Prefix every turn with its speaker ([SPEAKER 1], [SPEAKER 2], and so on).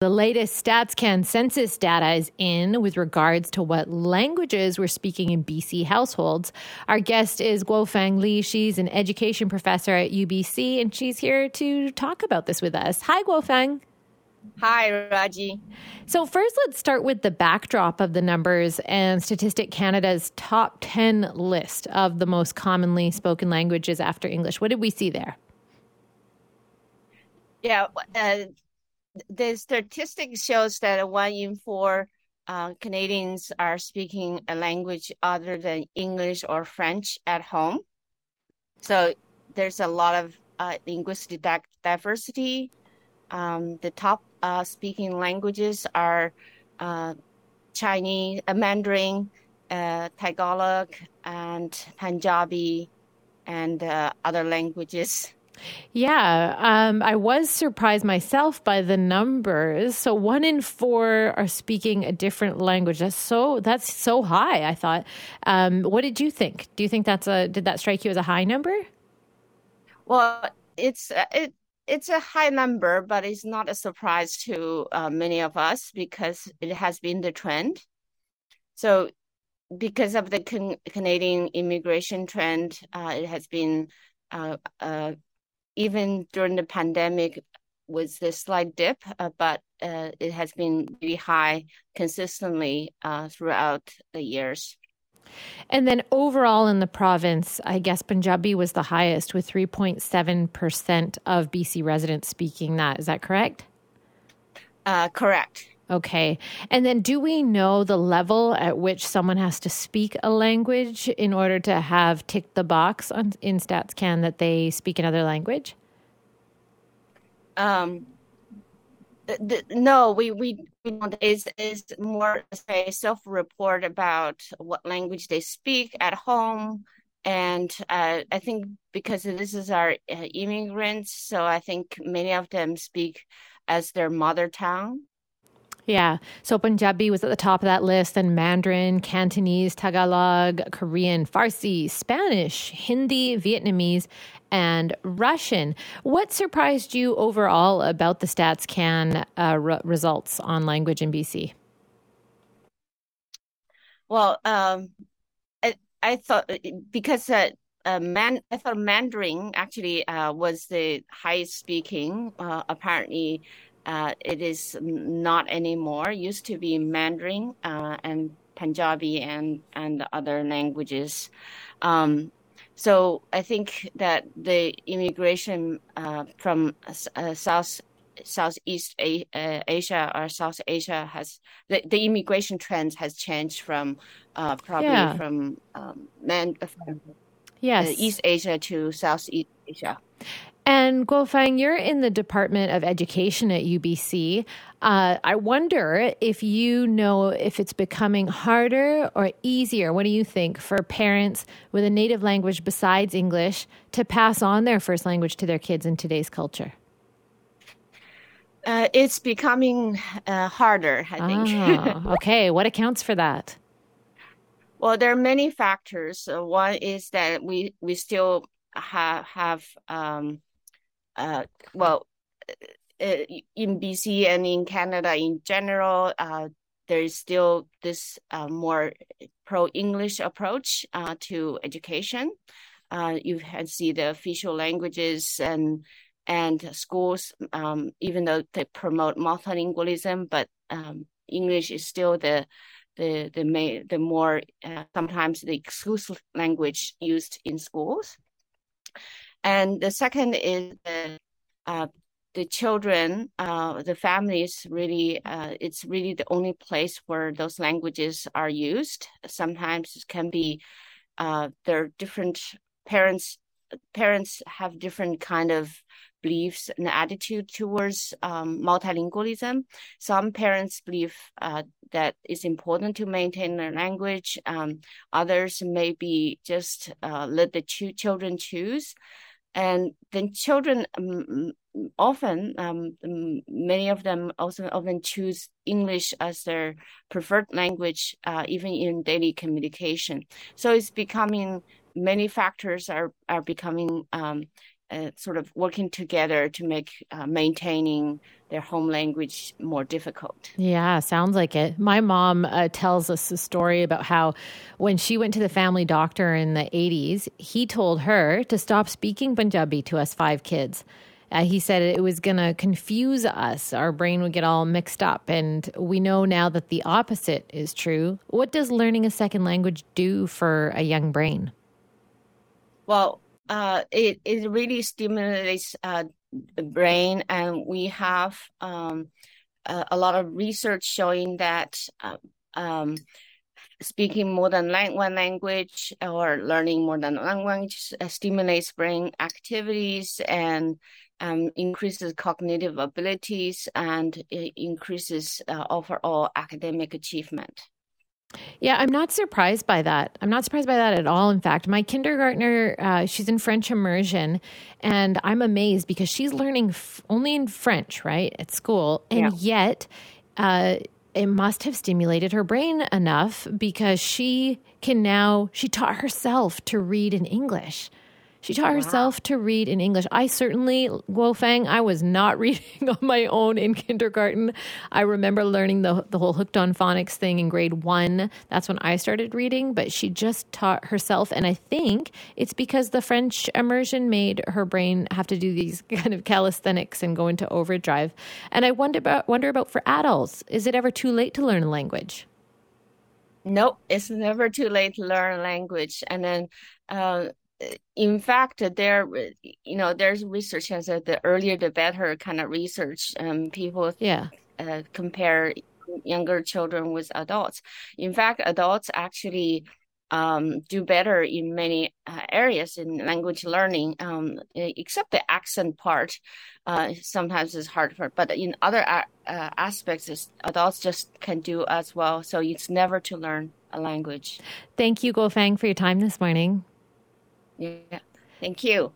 [SPEAKER 1] The latest StatsCan census data is in with regards to what languages we're speaking in BC households. Our guest is Guofang Li. She's an education professor at UBC, and she's here to talk about this with us. Hi, Guofang.
[SPEAKER 2] Hi, Raji.
[SPEAKER 1] So, first, let's start with the backdrop of the numbers and Statistic Canada's top 10 list of the most commonly spoken languages after English. What did we see there?
[SPEAKER 2] Yeah, uh, the statistic shows that one in four uh, Canadians are speaking a language other than English or French at home. So there's a lot of uh, linguistic diversity. Um, the top uh, speaking languages are uh, Chinese, uh, Mandarin, uh, Tagalog, and Punjabi, and other languages.
[SPEAKER 1] Yeah, um, I was surprised myself by the numbers. So one in four are speaking a different language. That's so that's so high. I thought. Um, what did you think? Do you think that's a did that strike you as a high number?
[SPEAKER 2] Well, it's uh, it it's a high number, but it's not a surprise to uh, many of us because it has been the trend. So, because of the can- Canadian immigration trend, uh, it has been uh, uh, even during the pandemic was the slight dip, uh, but uh, it has been really high consistently uh, throughout the years.
[SPEAKER 1] And then overall in the province, I guess Punjabi was the highest with 3.7% of BC residents speaking that. Is that correct?
[SPEAKER 2] Uh, correct.
[SPEAKER 1] Okay. And then do we know the level at which someone has to speak a language in order to have ticked the box on, in StatsCan that they speak another language?
[SPEAKER 2] Um, the, no, we, we, we don't. Is is more say self report about what language they speak at home, and uh, I think because this is our uh, immigrants, so I think many of them speak as their mother tongue.
[SPEAKER 1] Yeah. So Punjabi was at the top of that list, then Mandarin, Cantonese, Tagalog, Korean, Farsi, Spanish, Hindi, Vietnamese, and Russian. What surprised you overall about the StatsCan uh, re- results on language in BC?
[SPEAKER 2] Well, um, I, I thought because uh, uh, man, I thought Mandarin actually uh, was the highest speaking. Uh, apparently, uh, it is not anymore. It used to be Mandarin uh, and Punjabi and and other languages. Um, so I think that the immigration uh, from uh, South Southeast uh, Asia or South Asia has the, the immigration trends has changed from uh, probably yeah. from um, man from yes. East Asia to Southeast Asia.
[SPEAKER 1] And Guofang, you're in the Department of Education at UBC. Uh, I wonder if you know if it's becoming harder or easier. What do you think for parents with a native language besides English to pass on their first language to their kids in today's culture?
[SPEAKER 2] Uh, it's becoming uh, harder, I think.
[SPEAKER 1] Ah, okay, what accounts for that?
[SPEAKER 2] Well, there are many factors. Uh, one is that we we still have have um, uh, well, uh, uh, in BC and in Canada in general, uh, there is still this uh, more pro-English approach uh, to education. You can see the official languages and and schools, um, even though they promote multilingualism, but um, English is still the the the main, the more uh, sometimes the exclusive language used in schools. And the second is the, uh, the children, uh, the families really, uh, it's really the only place where those languages are used. Sometimes it can be, uh, there are different parents, parents have different kind of beliefs and attitude towards um, multilingualism. Some parents believe uh, that it's important to maintain their language. Um, others maybe just uh, let the ch- children choose and then children um, often um, many of them also often choose english as their preferred language uh, even in daily communication. So it's becoming many factors are are becoming um, uh, sort of working together to make uh, maintaining their home language more difficult.
[SPEAKER 1] Yeah, sounds like it. My mom uh, tells us a story about how when she went to the family doctor in the 80s, he told her to stop speaking Punjabi to us five kids. Uh, he said it was going to confuse us. Our brain would get all mixed up. And we know now that the opposite is true. What does learning a second language do for a young brain?
[SPEAKER 2] Well, uh, it, it really stimulates uh, the brain, and we have um, a, a, lot of research showing that uh, um, speaking more than one language or learning more than one language uh, stimulates brain activities and um, increases cognitive abilities and increases uh, overall academic achievement.
[SPEAKER 1] Yeah, I'm not surprised by that. I'm not surprised by that at all. In fact, my kindergartner, uh, she's in French immersion, and I'm amazed because she's learning f- only in French, right, at school, and yeah. yet. Uh, it must have stimulated her brain enough because she can now she taught herself to read in english she taught herself to read in English. I certainly, Guofang, I was not reading on my own in kindergarten. I remember learning the, the whole hooked on phonics thing in grade one. That's when I started reading, but she just taught herself. And I think it's because the French immersion made her brain have to do these kind of calisthenics and go into overdrive. And I wonder about, wonder about for adults, is it ever too late to learn a language?
[SPEAKER 2] Nope, it's never too late to learn a language. And then uh, in fact, there, you know, there's research that said the earlier the better kind of research. Um, people
[SPEAKER 1] yeah
[SPEAKER 2] uh, compare younger children with adults. In fact, adults actually um, do better in many uh, areas in language learning, um, except the accent part. Uh, sometimes it's hard for, but in other uh, aspects, adults just can do as well. So it's never to learn a language.
[SPEAKER 1] Thank you, Guofang, for your time this morning.
[SPEAKER 2] Yeah. Thank you.